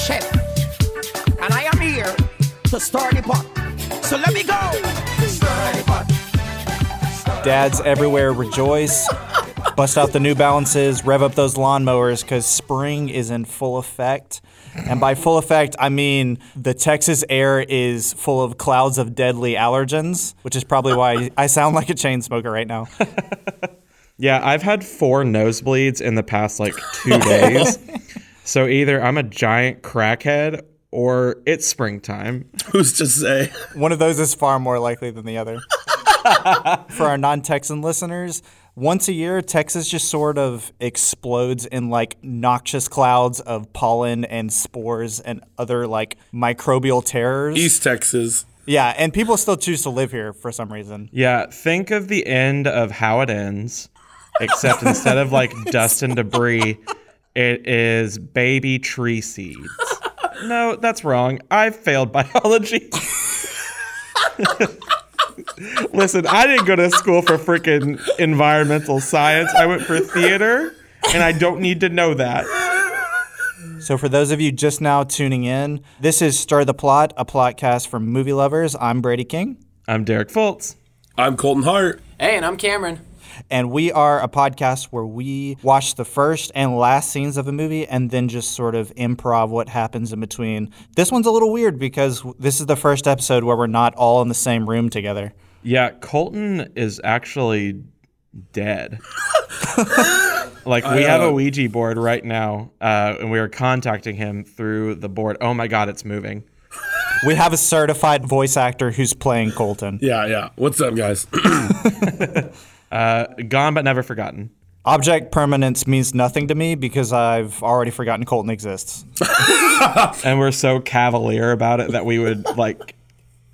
chef, and I am here to stir the pot. So let me go. Stir the pot. Dads everywhere rejoice. Bust out the New Balances, rev up those lawnmowers because spring is in full effect. And by full effect, I mean the Texas air is full of clouds of deadly allergens, which is probably why I sound like a chain smoker right now. Yeah, I've had four nosebleeds in the past like two days. so either I'm a giant crackhead or it's springtime. Who's to say? One of those is far more likely than the other. For our non Texan listeners, once a year, Texas just sort of explodes in like noxious clouds of pollen and spores and other like microbial terrors. East Texas. Yeah, and people still choose to live here for some reason. Yeah, think of the end of how it ends, except instead of like dust and debris, it is baby tree seeds. No, that's wrong. I've failed biology. Listen, I didn't go to school for freaking environmental science. I went for theater, and I don't need to know that. So, for those of you just now tuning in, this is Stir the Plot, a plotcast for movie lovers. I'm Brady King, I'm Derek Fultz. I'm Colton Hart. Hey, and I'm Cameron. And we are a podcast where we watch the first and last scenes of a movie and then just sort of improv what happens in between. This one's a little weird because this is the first episode where we're not all in the same room together. Yeah, Colton is actually dead. like we have a Ouija board right now, uh, and we are contacting him through the board. Oh my god, it's moving. We have a certified voice actor who's playing Colton. Yeah, yeah. What's up, guys? Uh, gone but never forgotten. Object permanence means nothing to me because I've already forgotten Colton exists. And we're so cavalier about it that we would like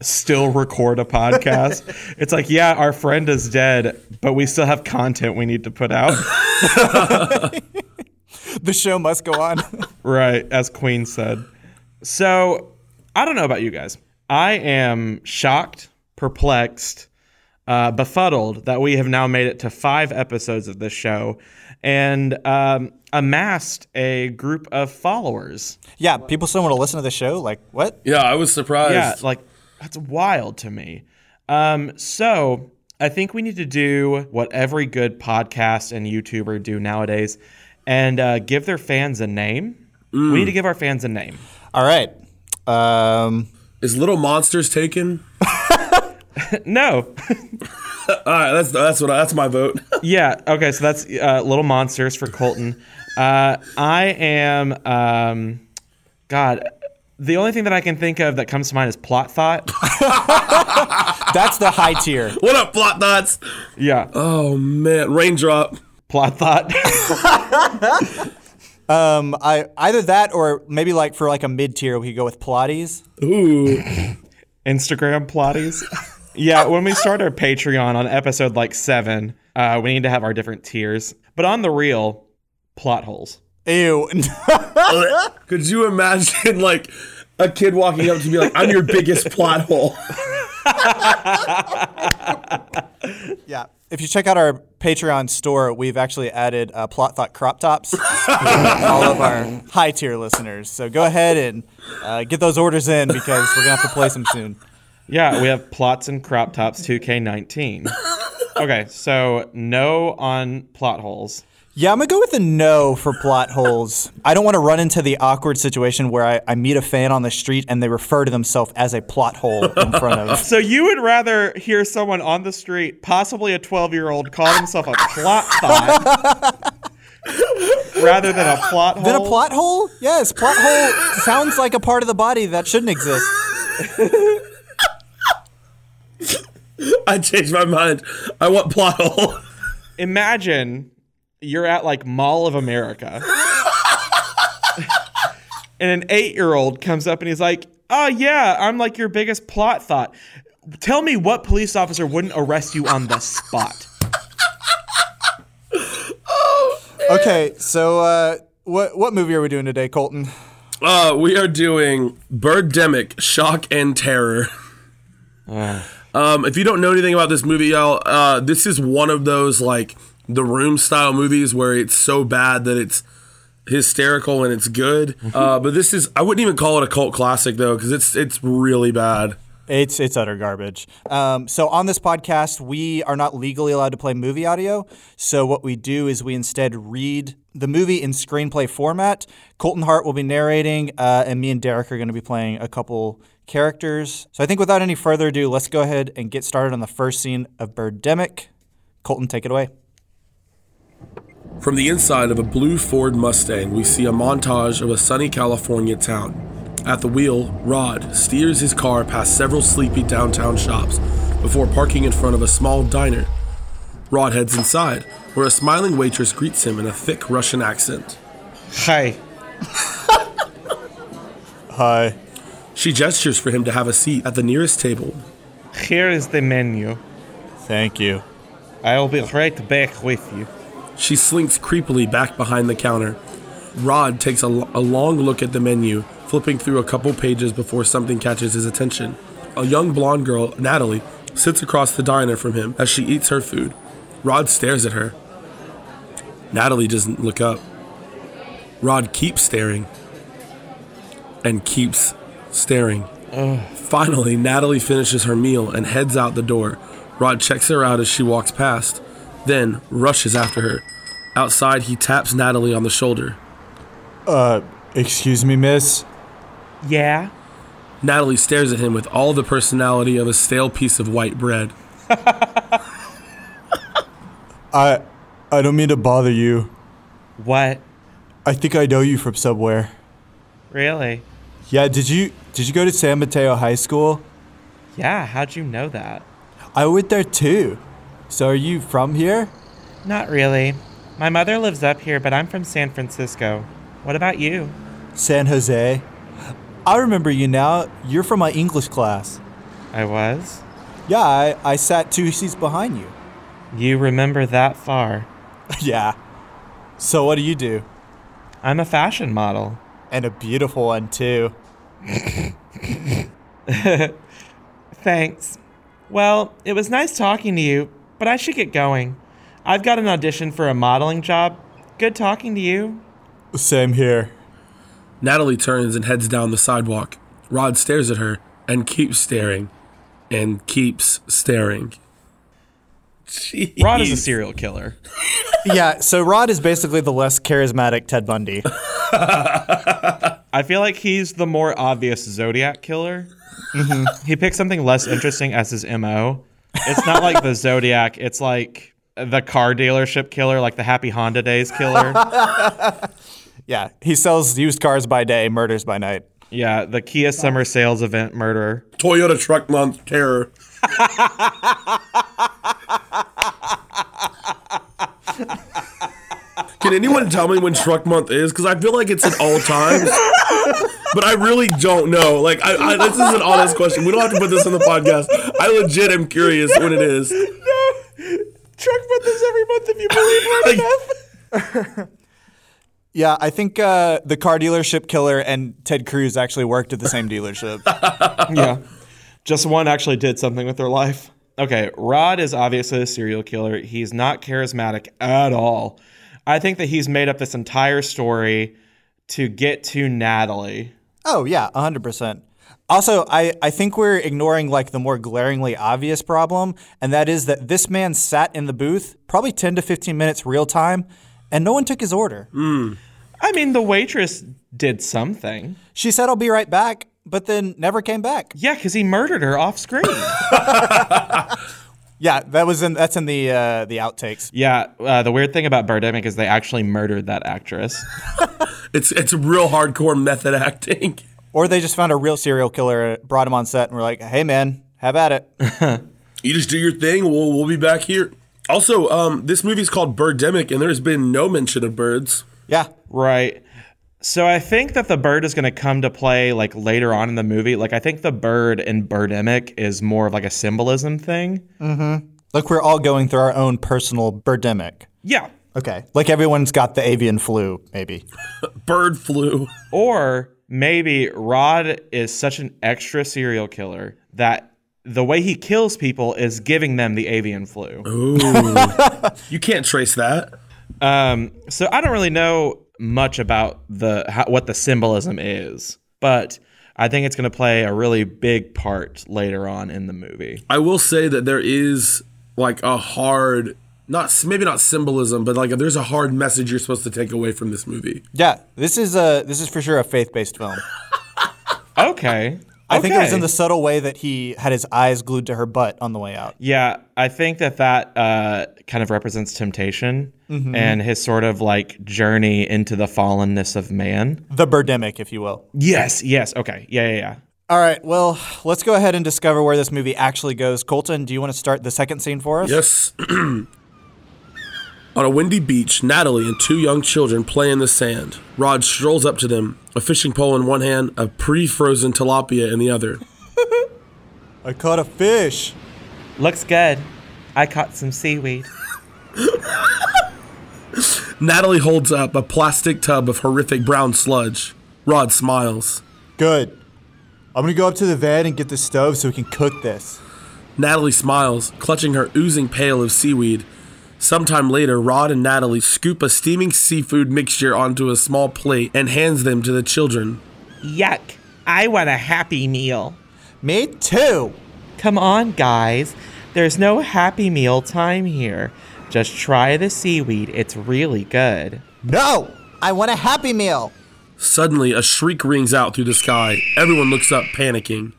still record a podcast. it's like, yeah, our friend is dead, but we still have content we need to put out. The show must go on. Right, as Queen said. So, I don't know about you guys. I am shocked, perplexed, uh, befuddled that we have now made it to five episodes of this show and um, amassed a group of followers. yeah, people still want to listen to the show. Like, what? yeah, I was surprised. Yeah, like that's wild to me. Um, so I think we need to do what every good podcast and YouTuber do nowadays, and uh, give their fans a name. We need to give our fans a name. All right. Um, Is Little Monsters taken? No, All right, that's that's what I, that's my vote. yeah, okay, so that's uh, Little Monsters for Colton. Uh, I am, um, God. The only thing that I can think of that comes to mind is plot thought. that's the high tier. what up, plot thoughts? Yeah, Oh man, raindrop. plot thought. Um, I either that or maybe like for like a mid tier, we could go with Pilates. Ooh, Instagram plotties. Yeah, when we start our Patreon on episode like seven, uh, we need to have our different tiers. But on the real, plot holes. Ew. could you imagine like a kid walking up to me like, "I'm your biggest plot hole"? yeah. If you check out our Patreon store, we've actually added uh, plot thought crop tops for all of our high tier listeners. So go ahead and uh, get those orders in because we're gonna have to play some soon. Yeah, we have plots and crop tops 2K19. Okay, so no on plot holes. Yeah, I'm gonna go with a no for plot holes. I don't want to run into the awkward situation where I, I meet a fan on the street and they refer to themselves as a plot hole in front of. So you would rather hear someone on the street, possibly a 12 year old, call himself a plot thought rather than a plot hole? Then a plot hole? Yes, plot hole sounds like a part of the body that shouldn't exist. I changed my mind. I want plot hole. imagine you're at like Mall of America. and an eight year old comes up and he's like, Oh, yeah, I'm like your biggest plot thought. Tell me what police officer wouldn't arrest you on the spot? Okay, so uh, what what movie are we doing today, Colton? Uh, we are doing Birdemic: Shock and Terror. Um, if you don't know anything about this movie, y'all, uh, this is one of those like the Room style movies where it's so bad that it's hysterical and it's good. Uh, but this is I wouldn't even call it a cult classic though because it's it's really bad. It's it's utter garbage. Um, so on this podcast, we are not legally allowed to play movie audio. So what we do is we instead read the movie in screenplay format. Colton Hart will be narrating, uh, and me and Derek are going to be playing a couple characters. So I think without any further ado, let's go ahead and get started on the first scene of Birdemic. Colton, take it away. From the inside of a blue Ford Mustang, we see a montage of a sunny California town. At the wheel, Rod steers his car past several sleepy downtown shops before parking in front of a small diner. Rod heads inside, where a smiling waitress greets him in a thick Russian accent. Hi. Hi. She gestures for him to have a seat at the nearest table. Here is the menu. Thank you. I'll be right back with you. She slinks creepily back behind the counter. Rod takes a, a long look at the menu, flipping through a couple pages before something catches his attention. A young blonde girl, Natalie, sits across the diner from him as she eats her food. Rod stares at her. Natalie doesn't look up. Rod keeps staring. And keeps staring. Finally, Natalie finishes her meal and heads out the door. Rod checks her out as she walks past, then rushes after her. Outside, he taps Natalie on the shoulder. Uh, excuse me, miss. Yeah. Natalie stares at him with all the personality of a stale piece of white bread. I I don't mean to bother you. What? I think I know you from somewhere. Really? Yeah, did you did you go to San Mateo High School? Yeah, how'd you know that? I went there too. So are you from here? Not really. My mother lives up here, but I'm from San Francisco. What about you? San Jose. I remember you now. You're from my English class. I was? Yeah, I, I sat two seats behind you. You remember that far. yeah. So what do you do? I'm a fashion model. And a beautiful one too. Thanks. Well, it was nice talking to you, but I should get going. I've got an audition for a modeling job. Good talking to you. Same here. Natalie turns and heads down the sidewalk. Rod stares at her and keeps staring and keeps staring. Jeez. Rod is a serial killer. yeah, so Rod is basically the less charismatic Ted Bundy. I feel like he's the more obvious Zodiac killer. Mm-hmm. He picks something less interesting as his MO. It's not like the Zodiac, it's like the car dealership killer, like the Happy Honda Days killer. yeah, he sells used cars by day, murders by night. Yeah, the Kia summer sales event murderer. Toyota Truck Month terror. Can anyone tell me when Truck Month is? Because I feel like it's at all times, but I really don't know. Like, I, I, this is an honest question. We don't have to put this on the podcast. I legit am curious when it is. No, truck month is every month if you believe hard enough. Yeah, I think uh, the car dealership killer and Ted Cruz actually worked at the same dealership. yeah. Just one actually did something with their life. Okay, Rod is obviously a serial killer. He's not charismatic at all. I think that he's made up this entire story to get to Natalie. Oh, yeah, 100%. Also, I, I think we're ignoring like the more glaringly obvious problem, and that is that this man sat in the booth probably 10 to 15 minutes real time, and no one took his order. Hmm. I mean, the waitress did something. She said, I'll be right back, but then never came back. Yeah, because he murdered her off screen. Yeah, that was in that's in the uh, the outtakes. yeah, uh, the weird thing about Birdemic is they actually murdered that actress. It's it's real hardcore method acting. Or they just found a real serial killer, brought him on set, and were like, "Hey, man, have at it." You just do your thing. We'll we'll be back here. Also, um, this movie's called Birdemic, and there's been no mention of birds. yeah, Right. So I think that the bird is going to come to play like later on in the movie. Like I think the bird in Birdemic is more of like a symbolism thing. like we're all going through our own personal birdemic. Yeah. Okay, like everyone's got the avian flu, maybe. Bird flu. Or maybe Rod is such an extra serial killer that the way he kills people is giving them the avian flu. Ooh. you can't trace that. Um, so I don't really know much about the how, what the symbolism is, but I think it's going to play a really big part later on in the movie. I will say that there is like a hard, not maybe not symbolism, but like there's a hard message you're supposed to take away from this movie. Yeah, this is a this is for sure a faith-based film. Okay. I think it was in the subtle way that he had his eyes glued to her butt on the way out. Yeah, I think that that uh, kind of represents temptation and his sort of like journey into the fallenness of man. The Birdemic, if you will. Yes, yes. Okay. Yeah, yeah, yeah. All right, well, let's go ahead and discover where this movie actually goes. Colton, do you want to start the second scene for us? Yes. On a windy beach, Natalie and two young children play in the sand. Rod strolls up to them, a fishing pole in one hand, a pre frozen tilapia in the other. I caught a fish. Looks good. I caught some seaweed. Natalie holds up a plastic tub of horrific brown sludge. Rod smiles. Good. I'm gonna go up to the van and get the stove so we can cook this. Natalie smiles, clutching her oozing pail of seaweed. Sometime later, Rod and Natalie scoop a steaming seafood mixture onto a small plate and hands them to the children. Yuck. I want a happy meal. Me too. Come on, guys. There's no happy meal time here. Just try the seaweed. It's really good. No, I want a Happy Meal. Suddenly, a shriek rings out through the sky. Everyone looks up, panicking.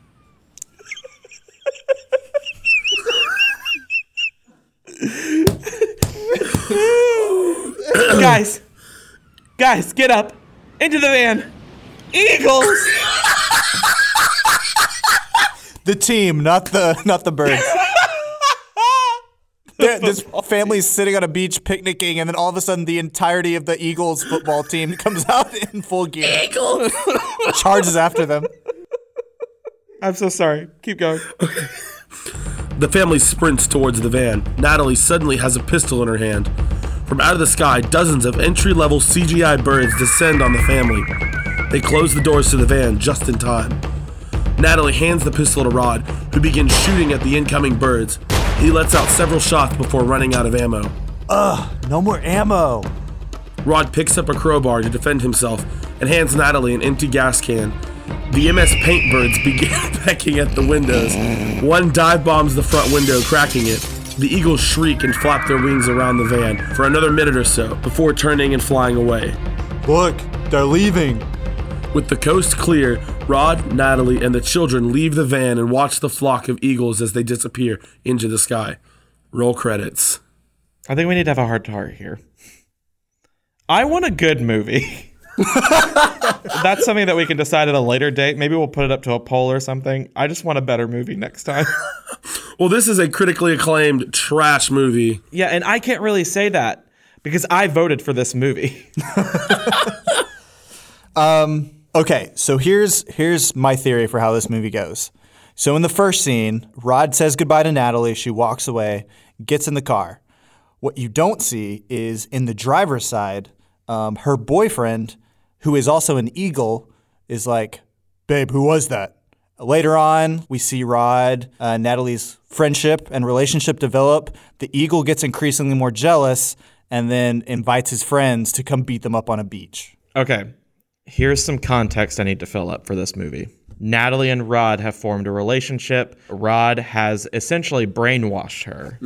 guys, guys, get up. Into the van. Eagles! The team, not the not the birds. They're- this family's sitting on a beach picnicking, and then all of a sudden, the entirety of the Eagles football team comes out in full gear. Eagles charges after them. I'm so sorry. Keep going. The family sprints towards the van. Natalie suddenly has a pistol in her hand. From out of the sky, dozens of entry level CGI birds descend on the family. They close the doors to the van just in time. Natalie hands the pistol to Rod, who begins shooting at the incoming birds. He lets out several shots before running out of ammo. Ugh, no more ammo. Rod picks up a crowbar to defend himself and hands Natalie an empty gas can. The MS Paint birds begin pecking at the windows. One dive bombs the front window, cracking it. The eagles shriek and flap their wings around the van for another minute or so before turning and flying away. Look, they're leaving. With the coast clear, Rod, Natalie, and the children leave the van and watch the flock of eagles as they disappear into the sky. Roll credits. I think we need to have a heart to heart here. I want a good movie. That's something that we can decide at a later date. Maybe we'll put it up to a poll or something. I just want a better movie next time. Well, this is a critically acclaimed trash movie. yeah, and I can't really say that because I voted for this movie. um, Okay, so here's here's my theory for how this movie goes. So in the first scene, Rod says goodbye to Natalie. She walks away, gets in the car. What you don't see is in the driver's side, um, her boyfriend, who is also an eagle, is like, "Babe, who was that?" Later on, we see Rod, uh, Natalie's friendship and relationship develop. The eagle gets increasingly more jealous and then invites his friends to come beat them up on a beach. Okay, here's some context I need to fill up for this movie. Natalie and Rod have formed a relationship. Rod has essentially brainwashed her.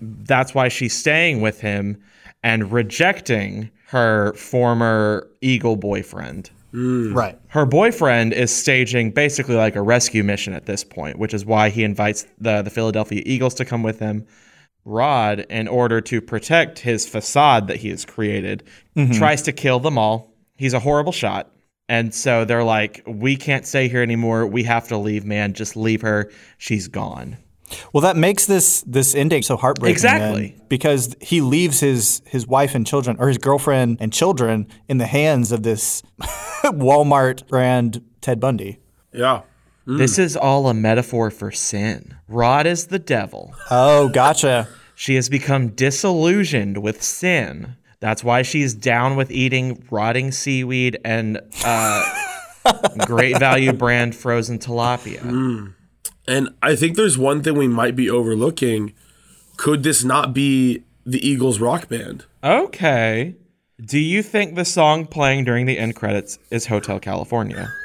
That's why she's staying with him and rejecting her former Eagle boyfriend. Mm. Right. Her boyfriend is staging basically like a rescue mission at this point, which is why he invites the, the Philadelphia Eagles to come with him. Rod, in order to protect his facade that he has created, mm-hmm. tries to kill them all. He's a horrible shot. And so they're like, we can't stay here anymore. We have to leave, man. Just leave her. She's gone. Well, that makes this this ending so heartbreaking. Exactly. then, because he leaves his his wife and children, or his girlfriend and children, in the hands of this Walmart brand Ted Bundy. Yeah. This is all a metaphor for sin. Rod is the devil. Oh, gotcha. She has become disillusioned with sin. That's why she's down with eating rotting seaweed and uh, great value brand frozen tilapia. And I think there's one thing we might be overlooking. Could this not be the Eagles rock band? Okay. Do you think the song playing during the end credits is Hotel California?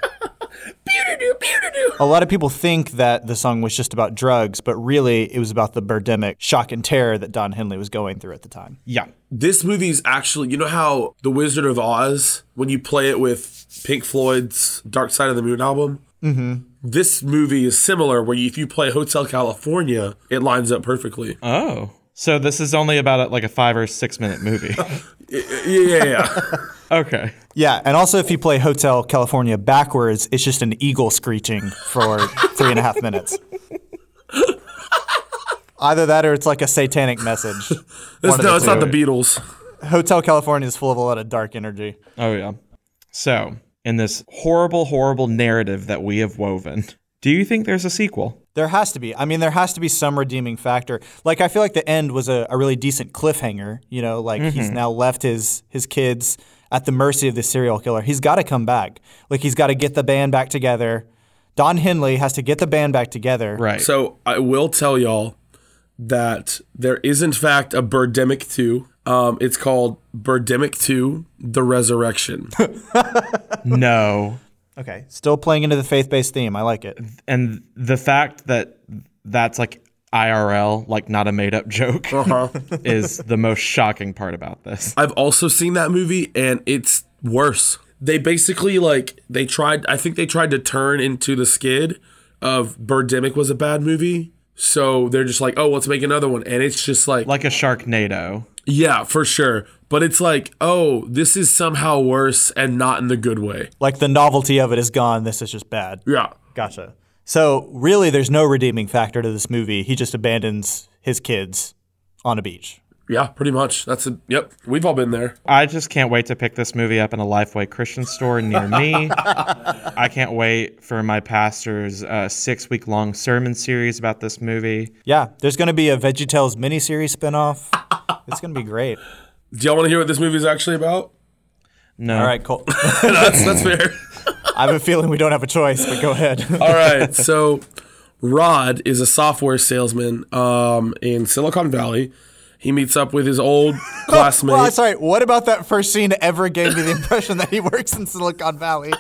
A lot of people think that the song was just about drugs, but really it was about the birdemic shock and terror that Don Henley was going through at the time. Yeah. This movie is actually, you know how The Wizard of Oz, when you play it with Pink Floyd's Dark Side of the Moon album, mm-hmm. this movie is similar. Where you, if you play Hotel California, it lines up perfectly. Oh. So this is only about a, like a five or six minute movie. yeah, yeah, yeah. okay. Yeah, and also if you play Hotel California backwards, it's just an eagle screeching for three and a half minutes. Either that or it's like a satanic message. It's- no, the it's not the. Beatles. Hotel California is full of a lot of dark energy. Oh, yeah. So, in this horrible, horrible narrative that we have woven, do you think there's a sequel? There has to be. I mean, there has to be some redeeming factor. Like, I feel like the end was a, a really decent cliffhanger. You know, like he's mm-hmm. now left his his kids at the mercy of the serial killer. He's got to come back. Like, he's got to get the band back together. Don Henley has to get the band back together. Right. So I will tell y'all that there is in fact a Birdemic 2. Um, it's called Birdemic 2: The Resurrection. no. Okay. Still playing into the faith based theme. I like it. And the fact that that's like IRL, like not a made up joke, Uh-huh. is the most shocking part about this. I've also seen that movie and it's worse. They basically like they tried I think they tried to turn into the skid of Birdemic was a bad movie. So they're just like, "Oh, let's make another one." And it's just like, Like a Sharknado. Yeah, for sure. But it's like, "Oh, this is somehow worse and not in the good way." Like, the novelty of it is gone. This is just bad. Yeah. Gotcha. So, really, there's no redeeming factor to this movie. He just abandons his kids on a beach. Yeah, pretty much. That's a yep. We've all been there. I just can't wait to pick this movie up in a Lifeway Christian store near me. I can't wait for my pastor's uh, six week long sermon series about this movie. Yeah, there's going to be a VeggieTales miniseries spinoff. It's going to be great. Do y'all want to hear what this movie is actually about? No. All right, cool. that's that's fair. I have a feeling we don't have a choice, but go ahead. All right. So Rod is a software salesman um, in Silicon Valley. He meets up with his old classmate. well, sorry. What about that first scene ever gave me the impression that he works in Silicon Valley?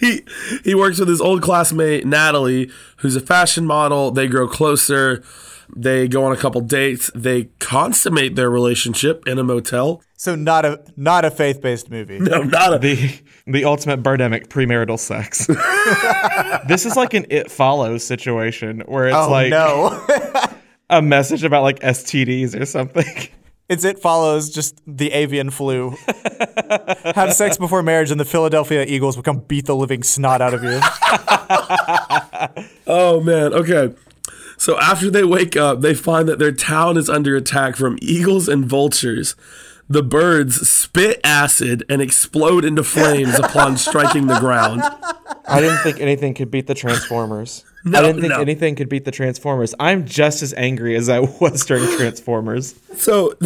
he he works with his old classmate Natalie, who's a fashion model. They grow closer. They go on a couple dates. They consummate their relationship in a motel. So not a not a faith based movie. No, not a. The the ultimate birdemic premarital sex. this is like an It Follows situation where it's Oh like no! a message about like STDs or something. it's it follows just the avian flu. have sex before marriage, and the Philadelphia Eagles will come beat the living snot out of you. Oh man. Okay. So after they wake up, they find that their town is under attack from eagles and vultures. The birds spit acid and explode into flames upon striking the ground. I didn't think anything could beat the Transformers. No, I didn't think no. anything could beat the Transformers. I'm just as angry as I was during Transformers. So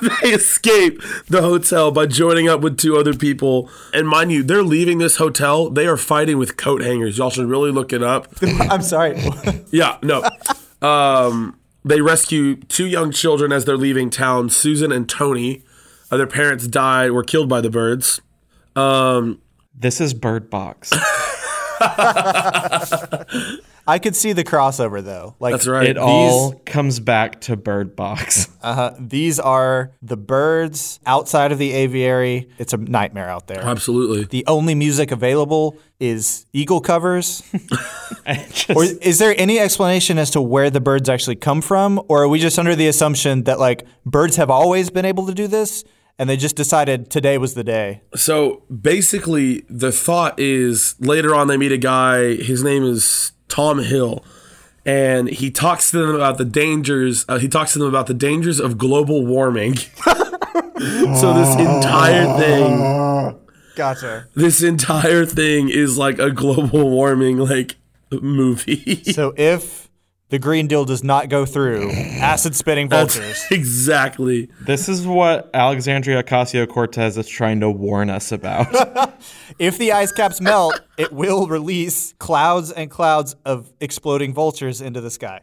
they escape the hotel by joining up with two other people. And mind you, they're leaving this hotel. They are fighting with coat hangers. Y'all should really look it up. I'm sorry. Yeah, no. Um, they rescue two young children as they're leaving town, Susan and Tony. Uh, their parents died, were killed by the birds. Um, This is Bird Box. I could see the crossover though. Like that's right. It all comes back to Bird Box. Uh, these are the birds outside of the aviary. It's a nightmare out there. Absolutely. The only music available is eagle covers. Just- or is there any explanation as to where the birds actually come from? Or are we just under the assumption that like birds have always been able to do this and they just decided today was the day? So basically, the thought is later on they meet a guy. His name is Tom Hill, and he talks to them about the dangers. Uh, he talks to them about the dangers of global warming. so this entire thing, Gotcha. this entire thing is like a global warming like movie. So if the Green Deal does not go through, acid spitting vultures. exactly. this is what Alexandria Ocasio Cortez is trying to warn us about. If the ice caps melt, it will release clouds and clouds of exploding vultures into the sky.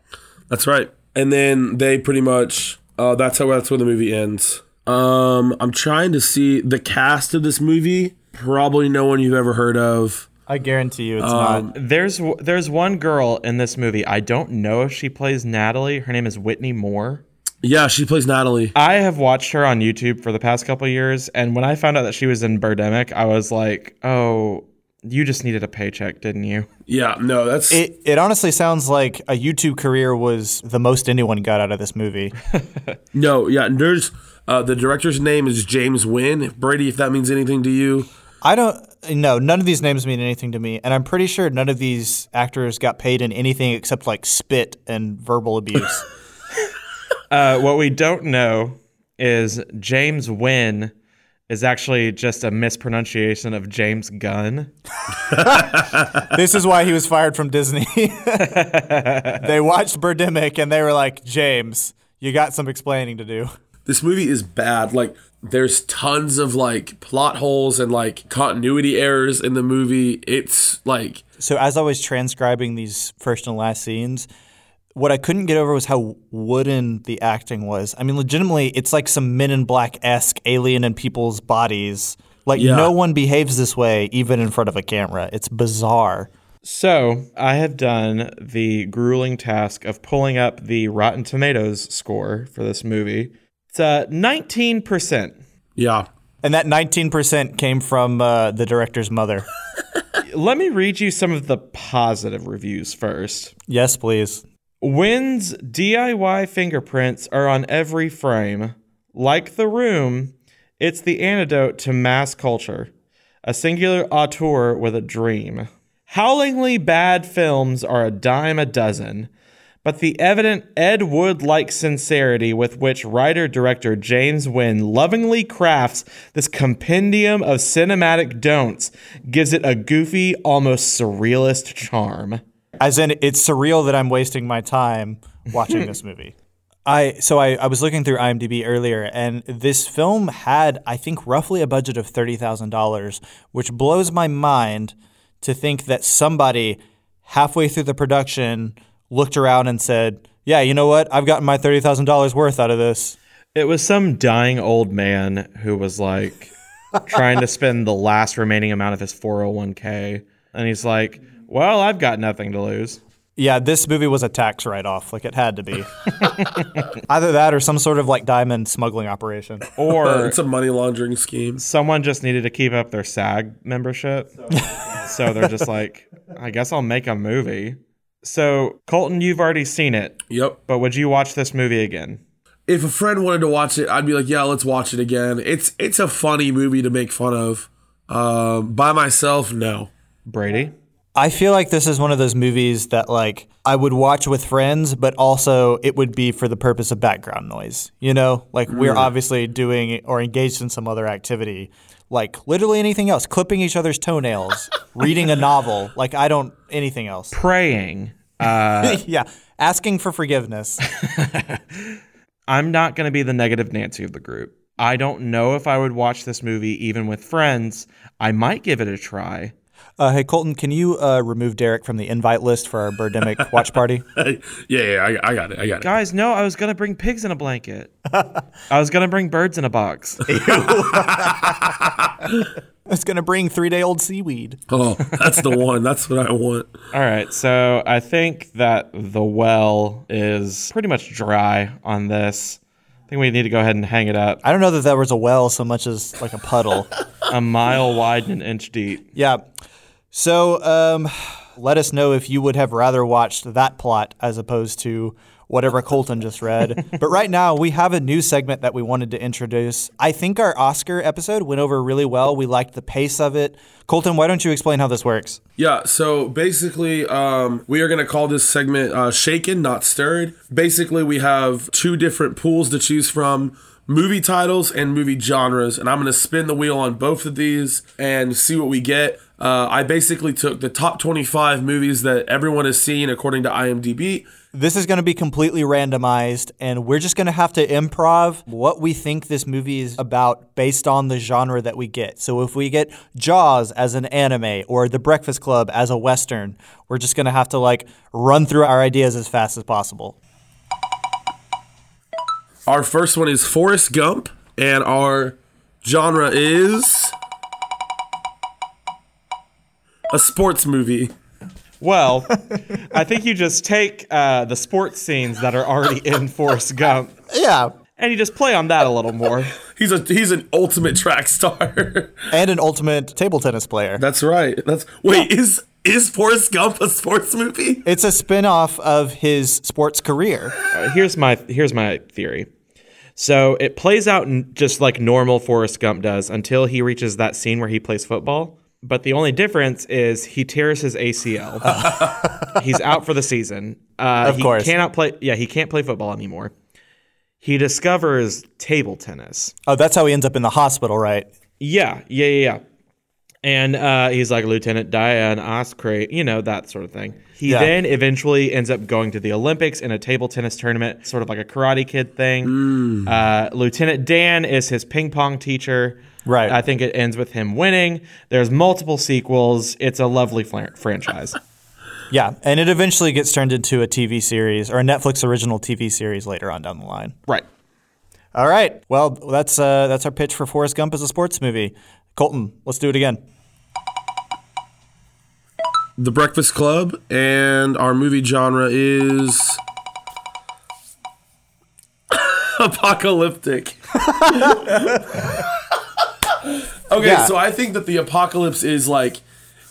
That's right. And then they pretty much. Uh, that's how that's where the movie ends. Um, I'm trying to see the cast of this movie. Probably no one you've ever heard of. I guarantee you it's Um, not. There's there's one girl in this movie. I don't know if she plays Natalie. Her name is Whitney Moore. Yeah, she plays Natalie. I have watched her on YouTube for the past couple of years, and when I found out that she was in Birdemic, I was like, "Oh, you just needed a paycheck, didn't you?" Yeah, no, that's It, it honestly sounds like a YouTube career was the most anyone got out of this movie. no, yeah. There's uh, the director's name is James Nguyen. Brady, if that means anything to you. I don't no, none of these names mean anything to me, and I'm pretty sure none of these actors got paid in anything except like spit and verbal abuse. Uh, what we don't know is James Nguyen is actually just a mispronunciation of James Gunn. this is why he was fired from Disney. they watched Birdemic and they were like, "James, you got some explaining to do." This movie is bad. Like, there's tons of like plot holes and like continuity errors in the movie. It's like So as I was transcribing these first and last scenes, what I couldn't get over was how wooden the acting was. I mean, legitimately, it's like some Men in Black esque alien in people's bodies. Like Yeah. no one behaves this way, even in front of a camera. It's bizarre. So I have done the grueling task of pulling up the Rotten Tomatoes score for this movie. It's uh, 19%. yeah. And that 19% came from uh, the director's mother. Let me read you some of the positive reviews first. yes, please. Nguyen's DIY fingerprints are on every frame. Like The Room, it's the antidote to mass culture, a singular auteur with a dream. Howlingly bad films are a dime a dozen, but the evident Ed Wood like sincerity with which writer director James Nguyen lovingly crafts this compendium of cinematic don'ts gives it a goofy, almost surrealist charm. As in, it's surreal that I'm wasting my time watching this movie. I so I, I was looking through IMDb earlier, and this film had I think roughly a budget of thirty thousand dollars, which blows my mind to think that somebody halfway through the production looked around and said, "Yeah, you know what? I've gotten my thirty thousand dollars worth out of this." It was some dying old man who was like trying to spend the last remaining amount of his 401k. And he's like, Well, I've got nothing to lose. Yeah, this movie was a tax write-off, like it had to be. Either that or some sort of like diamond smuggling operation. Or It's a money laundering scheme. someone just needed to keep up their SAG membership. so they're just like, I guess I'll make a movie. So, Colton, you've already seen it, Yep. but would you watch this movie again? If a friend wanted to watch it, I'd be like, "Yeah, let's watch it again." It's it's a funny movie to make fun of. Um, by myself, no. Brady? I feel like this is one of those movies that like I would watch with friends, but also it would be for the purpose of background noise. You know, like we're obviously doing or engaged in some other activity, like literally anything else, clipping each other's toenails, reading a novel. Like I don't anything else. Praying. Uh, yeah, asking for forgiveness. I'm not going to be the negative Nancy of the group. I don't know if I would watch this movie even with friends. I might give it a try. Uh, hey Colton, can you uh, remove Derek from the invite list for our Birdemic watch party? yeah, yeah, I, I got it. I got it. Guys, no, I was going to bring pigs in a blanket. I was going to bring birds in a box. It's gonna bring three day old seaweed. Oh, that's the one. That's what I want. All right, so I think that the well is pretty much dry on this. I think we need to go ahead and hang it up. I don't know that there was a well so much as like a puddle. A mile wide and an inch deep. Yeah. So um, let us know if you would have rather watched that plot as opposed to whatever Colton just read. but right now, we have a new segment that we wanted to introduce. I think our Oscar episode went over really well. We liked the pace of it. Colton, why don't you explain how this works? Yeah, so basically, um, we are going to call this segment uh, Shaken, Not Stirred. Basically, we have two different pools to choose from movie titles and movie genres, and I'm going to spin the wheel on both of these and see what we get. Uh, I basically took the top 25 movies that everyone has seen according to IMDb. This is going to be completely randomized, and we're just going to have to improv what we think this movie is about based on the genre that we get. So if we get Jaws as an anime or The Breakfast Club as a Western, we're just going to have to like run through our ideas as fast as possible. Our first one is Forrest Gump, and our genre is a sports movie. Well, I think you just take uh, the sports scenes that are already in Forrest Gump Yeah. and you just play on that a little more. He's a he's an ultimate track star. And an ultimate table tennis player. That's right. That's wait is is Forrest Gump a sports movie? It's a spin-off of his sports career. Uh, here's my here's my theory. So it plays out just like normal Forrest Gump does until he reaches that scene where he plays football. But the only difference is he tears his ACL. He's out for the season. Uh, Of he course. cannot play. Yeah, he can't play football anymore. He discovers table tennis. Oh, that's how he ends up in the hospital, right? Yeah, yeah, yeah, yeah. And uh, he's like Lieutenant Diane Osprey, you know that sort of thing. He Yeah. then eventually ends up going to the Olympics in a table tennis tournament, sort of like a Karate Kid thing. Uh, Lieutenant Dan is his ping pong teacher. Right. I think it ends with him winning. There's multiple sequels. It's a lovely fla- franchise. Yeah, and it eventually gets turned into a TV series or a Netflix original TV series later on down the line. right. All right. Well, that's uh, that's our pitch for Forrest Gump as a sports movie. Colton, let's do it again. The Breakfast Club, and our movie genre is apocalyptic. okay, Yeah. so I think that the apocalypse is like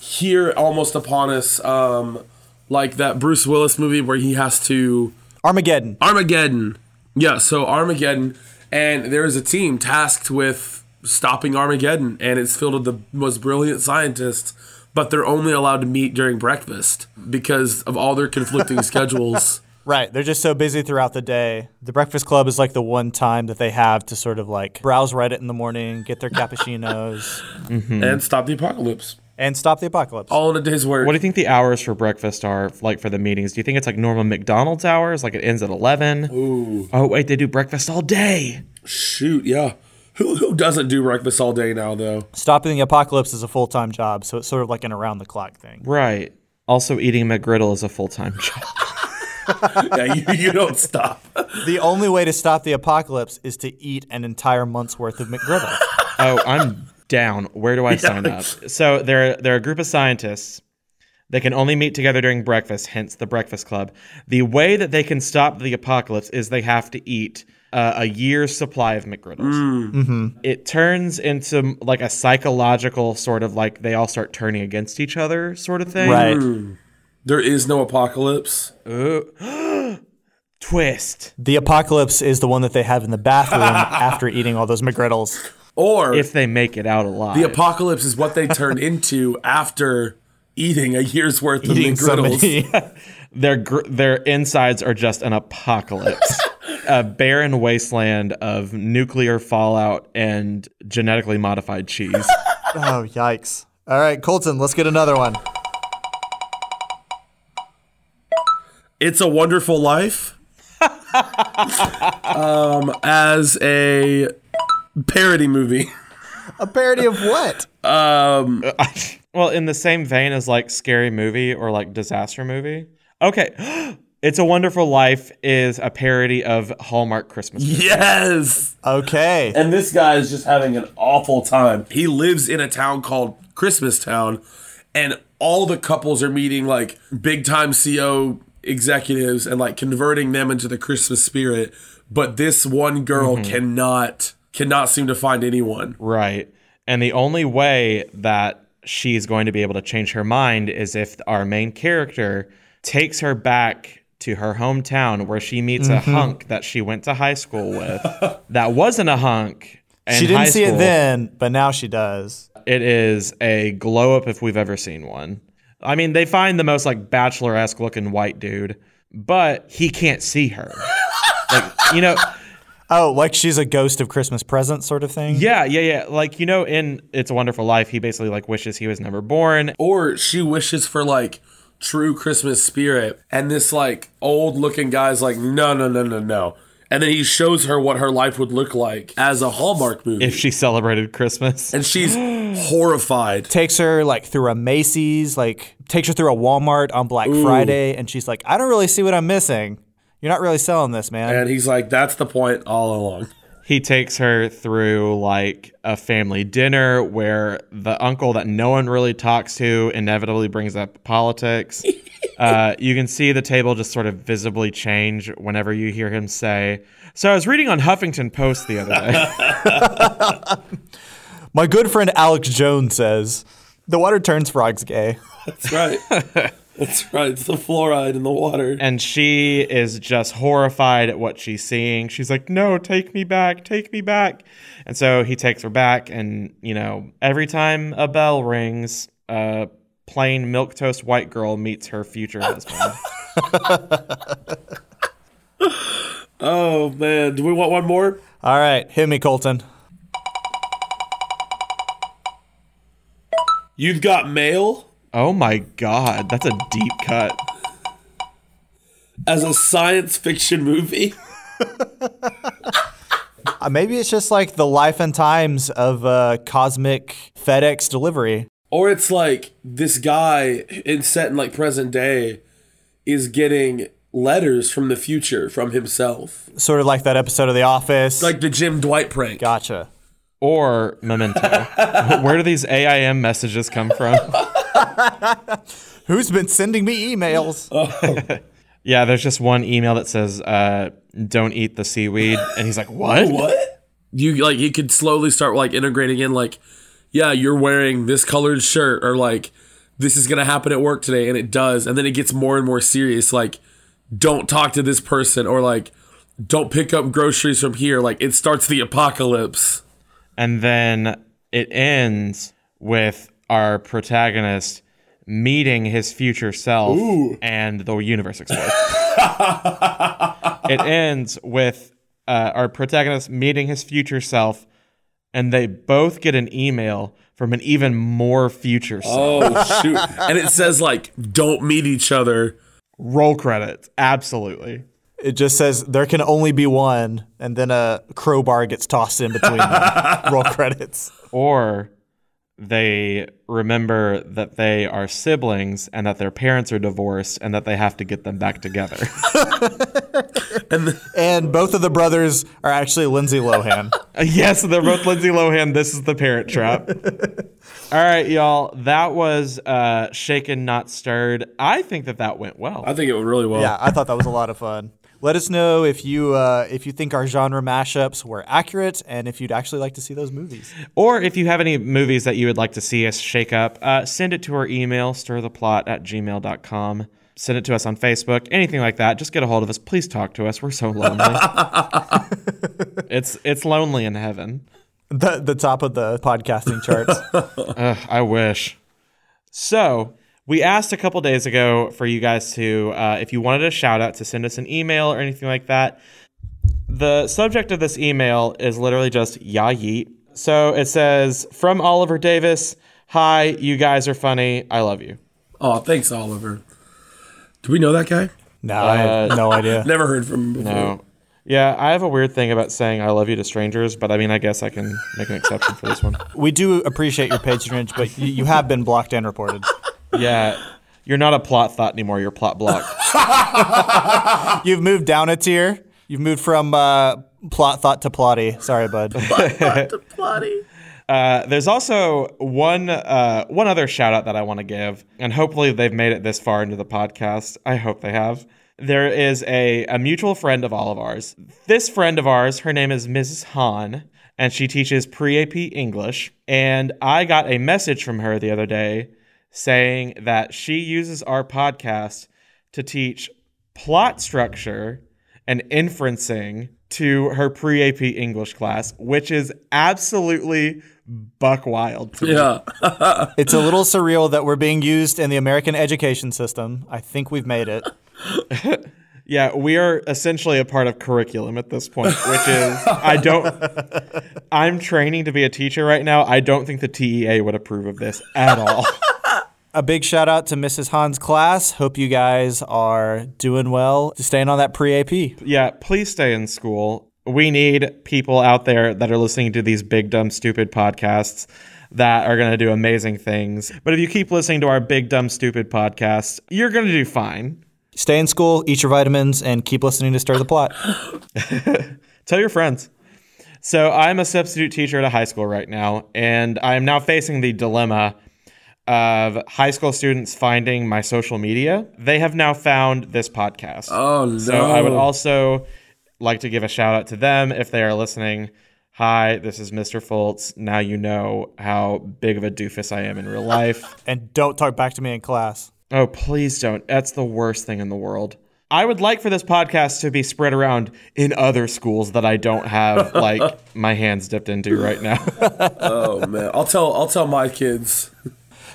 here almost upon us, um, like that Bruce Willis movie where he has to Armageddon. Armageddon. Yeah, so Armageddon, and there is a team tasked with stopping Armageddon, and it's filled with the most brilliant scientists, but they're only allowed to meet during breakfast because of all their conflicting schedules. Right. They're just so busy throughout the day. The Breakfast Club is like the one time that they have to sort of like browse Reddit in the morning, get their cappuccinos, mm-hmm. And stop the apocalypse. and stop the apocalypse. All in a day's work. What do you think the hours for breakfast are like for the meetings? Do you think it's like normal McDonald's hours, like it ends at eleven? Ooh. Oh wait, they do breakfast all day. Shoot, yeah. Who, who doesn't do breakfast all day now, though? Stopping the apocalypse is a full time job, so it's sort of like an around the clock thing. Right. Also, eating McGriddle is a full time job. Yeah, you, you don't stop. The only way to stop the apocalypse is to eat an entire month's worth of McGriddle. oh, I'm down. Where do I sign up? So they're they're a group of scientists. They can only meet together during breakfast, hence the Breakfast Club. The way that they can stop the apocalypse is they have to eat uh, a year's supply of McGriddles. Mm. Mm-hmm. It turns into like a psychological sort of like they all start turning against each other sort of thing. right. Mm. There is no apocalypse. Twist. The apocalypse is the one that they have in the bathroom after eating all those McGriddles. Or If they make it out alive. the apocalypse is what they turn into after eating a year's worth of Eating McGriddles. somebody. their gr- their insides are just an apocalypse, a barren wasteland of nuclear fallout and genetically modified cheese. oh, yikes. All right, Colton, let's get another one. It's a Wonderful Life. um, as a parody movie. A parody of what? Um, well, in the same vein as like scary movie or like disaster movie. Okay, It's a Wonderful Life is a parody of Hallmark Christmas. Movies. Yes. Okay. And this guy is just having an awful time. He lives in a town called Christmas Town, and all the couples are meeting like big time CO executives and like converting them into the Christmas spirit. But this one girl mm-hmm. cannot cannot seem to find anyone. Right. And the only way that she's going to be able to change her mind is if our main character takes her back to her hometown where she meets a mm-hmm. hunk that she went to high school with that wasn't a hunk. in She didn't see school. it then, but now she does. It is a glow up if we've ever seen one. I mean, they find the most like bachelor esque looking white dude, but he can't see her. like, you know, Oh, like she's a ghost of Christmas present sort of thing? yeah, yeah, yeah. Like, you know, in It's a Wonderful Life, he basically like wishes he was never born. Or she wishes for like true Christmas spirit, and this like old looking guy's like, no, no, no, no, no. And then he shows her what her life would look like as a Hallmark movie. If she celebrated Christmas. and she's horrified. Takes her like through a Macy's, like takes her through a Walmart on Black Friday, and she's like, I don't really see what I'm missing. You're not really selling this, man. And he's like, that's the point all along. he takes her through like a family dinner where the uncle that no one really talks to inevitably brings up politics. uh, you can see the table just sort of visibly change whenever you hear him say, So I was reading on Huffington Post the other day. My good friend Alex Jones says the water turns frogs gay. That's right. That's right. It's the fluoride in the water. and she is just horrified at what she's seeing. She's like, "No, take me back, take me back." And so he takes her back, and you know, every time a bell rings, a plain milk toast white girl meets her future husband. Oh man, do we want one more? All right, hit me, Colton. You've got mail oh my god, that's a deep cut. as a science fiction movie. Uh, maybe it's just like the life and times of uh, cosmic FedEx delivery. Or it's like this guy in set in like present day is getting letters from the future from himself. Sort of like that episode of The Office. Like the Jim Dwight prank. gotcha. Or memento. Where do these AIM messages come from? Who's been sending me emails? Yeah, there's just one email that says, uh, "Don't eat the seaweed," and he's like, "What?" What? You like He could slowly start like integrating in like, yeah, you're wearing this colored shirt or like this is gonna happen at work today and it does, and then it gets more and more serious, like, don't talk to this person or like don't pick up groceries from here. Like it starts the apocalypse. And then it ends with our protagonist meeting his future self and the universe explodes. it ends with uh, our protagonist meeting his future self and they both get an email from an even more future self. Oh shoot. and it says like don't meet each other. Roll credits. Absolutely. It just says there can only be one, and then a crowbar gets tossed in between them. Roll credits. Or they remember that they are siblings and that their parents are divorced and that they have to get them back together. And both of the brothers are actually Lindsay Lohan. yes, they're both Lindsay Lohan. This is the Parent Trap. All right, y'all. That was uh, shaken, not stirred. I think that that went well. I think it went really well. yeah, I thought that was a lot of fun. Let us know if you uh, if you think our genre mashups were accurate, and if you'd actually like to see those movies. Or if you have any movies that you would like to see us shake up, uh, send it to our email, stirtheplot at gmail.com. Send it to us on Facebook, anything like that. Just get a hold of us. Please talk to us. We're so lonely. it's it's lonely in heaven. The the top of the podcasting charts. Ugh, I wish. So we asked a couple days ago for you guys to, uh, if you wanted a shout out, to send us an email or anything like that. The subject of this email is literally just ya yeet. So it says from Oliver Davis. Hi, you guys are funny. I love you. Oh, thanks, Oliver. Do we know that guy? No, I had no idea. Never heard from him before. No. Yeah, I have a weird thing about saying I love you to strangers, but I mean, I guess I can make an exception for this one. We do appreciate your patronage, but you, you have been blocked and reported. Yeah, you're not a plot thought anymore. You're plot block. You've moved down a tier. You've moved from uh, plot thought to plotty. Sorry, bud. Uh, there's also one uh, one other shout out that I want to give, and hopefully they've made it this far into the podcast. I hope they have. There is a, a mutual friend of all of ours. This friend of ours, her name is Mrs. Hahn, and she teaches pre AP English. And I got a message from her the other day saying that she uses our podcast to teach plot structure and inferencing to her pre AP English class, which is absolutely buck wild. to. Yeah. It's a little surreal that we're being used in the American education system. I think we've made it. Yeah, we are essentially a part of curriculum at this point, which is I don't I'm training to be a teacher right now. I don't think the TEA would approve of this at all. A big shout out to Mrs. Hahn's class. Hope you guys are doing well, staying on that pre AP. yeah, please stay in school. We need people out there that are listening to these big dumb stupid podcasts that are going to do amazing things. But if you keep listening to our big dumb stupid podcast, you're going to do fine. Stay in school, eat your vitamins, and keep listening to Stir the Plot. Tell your friends. So I'm a substitute teacher at a high school right now, and I am now facing the dilemma of high school students finding my social media. They have now found this podcast. Oh no! So I would also like to give a shout out to them if they are listening. Hi, this is Mr. Fultz. Now you know how big of a doofus I am in real life. And don't talk back to me in class. oh, please don't. That's the worst thing in the world. I would like for this podcast to be spread around in other schools that I don't have like my hands dipped into right now. oh man, I'll tell I'll tell my kids.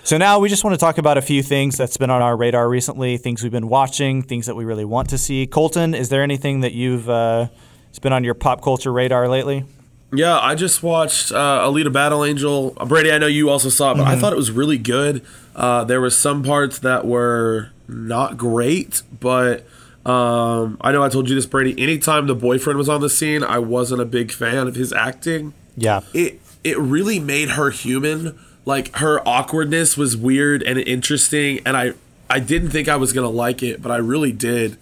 So now we just want to talk about a few things that's been on our radar recently, things we've been watching, things that we really want to see. Colton, is there anything that you've uh, it's been on your pop culture radar lately? Yeah, I just watched uh, Alita Battle Angel. Brady, I know you also saw it, but I thought it was really good. Uh, there were some parts that were not great, but um, I know I told you this, Brady. Anytime the boyfriend was on the scene, I wasn't a big fan of his acting. Yeah. It it really made her human. Like her awkwardness was weird and interesting, and I I didn't think I was gonna like it, but I really did.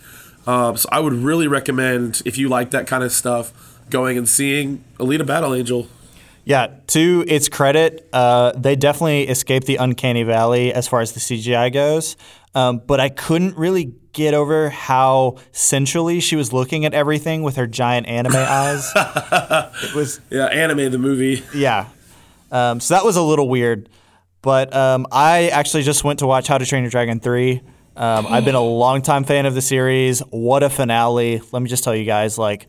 Um, so I would really recommend if you like that kind of stuff, going and seeing Alita Battle Angel. Yeah, to its credit, uh, they definitely escaped the uncanny valley as far as the CGI goes. Um, but I couldn't really get over how sensually she was looking at everything with her giant anime eyes. It was Yeah, anime the movie. Yeah. Um, so that was a little weird. But um, I actually just went to watch How to Train Your Dragon 3. Um, I've been a longtime fan of the series. What a finale. Let me just tell you guys, like,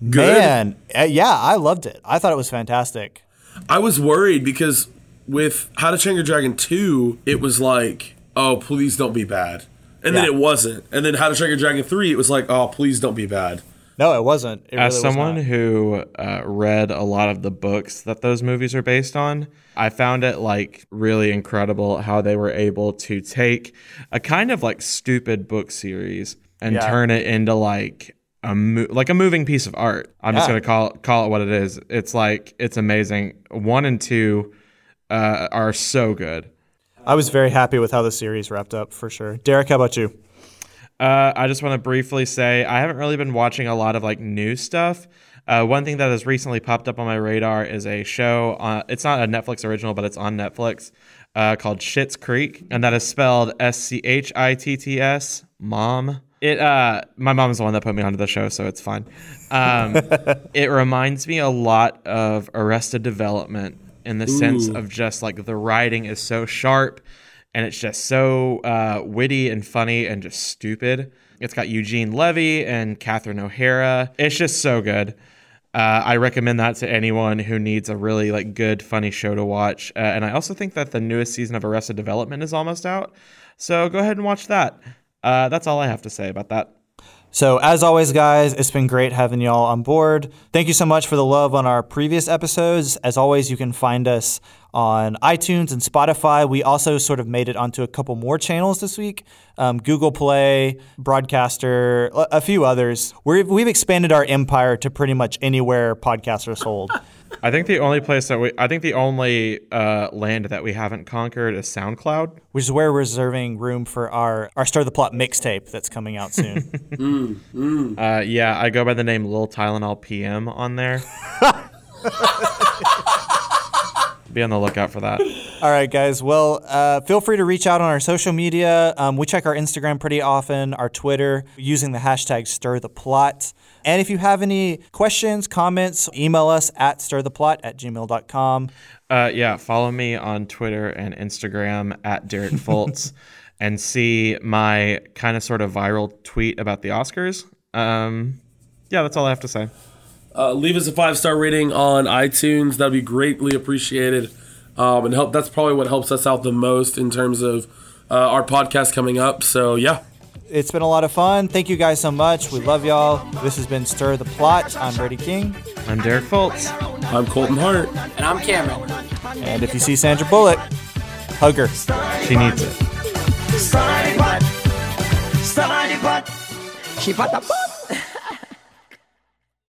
man, uh, yeah, I loved it. I thought it was fantastic. I was worried because with How to Train Your Dragon 2, it was like, oh, please don't be bad. And then it wasn't. And then How to Train Your Dragon 3, it was like, oh, please don't be bad. No, it wasn't. It As really was someone who uh, read a lot of the books that those movies are based on, I found it like really incredible how they were able to take a kind of like stupid book series and Yeah. turn it into like a mo- like a moving piece of art. I'm just gonna call call it what it is. It's like it's amazing. One and two uh, are so good. I was very happy with how the series wrapped up for sure. Derek, how about you? Uh, I just want to briefly say I haven't really been watching a lot of like new stuff. Uh, one thing that has recently popped up on my radar is a show. Uh, it's not a Netflix original, but it's on Netflix uh, called Schitt's Creek, and that is spelled S C H I T T S. Mom. It. Uh, my mom's the one that put me onto the show, so it's fine. Um, it reminds me a lot of Arrested Development in the sense of just like the writing is so sharp and it's just so uh, witty and funny and just stupid. It's got Eugene Levy and Catherine O'Hara. It's just so good. Uh, I recommend that to anyone who needs a really like good, funny show to watch. Uh, and I also think that the newest season of Arrested Development is almost out, so go ahead and watch that. Uh, that's all I have to say about that. So, as always, guys, it's been great having y'all on board. Thank you so much for the love on our previous episodes. As always, you can find us on iTunes and Spotify. We also sort of made it onto a couple more channels this week um, Google Play, Broadcaster, a few others. We've, we've expanded our empire to pretty much anywhere podcasts are sold. I think the only place that we, I think the only uh, land that we haven't conquered is SoundCloud. which is where we're reserving room for our, our Stir the Plot mixtape that's coming out soon. Uh, yeah, I go by the name Lil Tylenol PM on there. Be on the lookout for that. All right, guys. Well, uh, feel free to reach out on our social media. Um, we check our Instagram pretty often, our Twitter, using the hashtag Stir the Plot. And if you have any questions, comments, email us at stirtheplot at gmail.com. Uh, yeah, follow me on Twitter and Instagram at Derek Fultz and see my kind of sort of viral tweet about the Oscars. Um, yeah, that's all I have to say. Uh, leave us a five star rating on iTunes. That'd be greatly appreciated. Um, and help. That's probably what helps us out the most in terms of uh, our podcast coming up. So yeah, It's been a lot of fun. Thank you guys so much. We love y'all. This has been Stir the Plot. I'm Brady King. I'm Derek Fultz. I'm Colton Hart. And I'm Cameron. And if you see Sandra Bullock, hug her. She needs it. Starting pot. Starting pot. She put the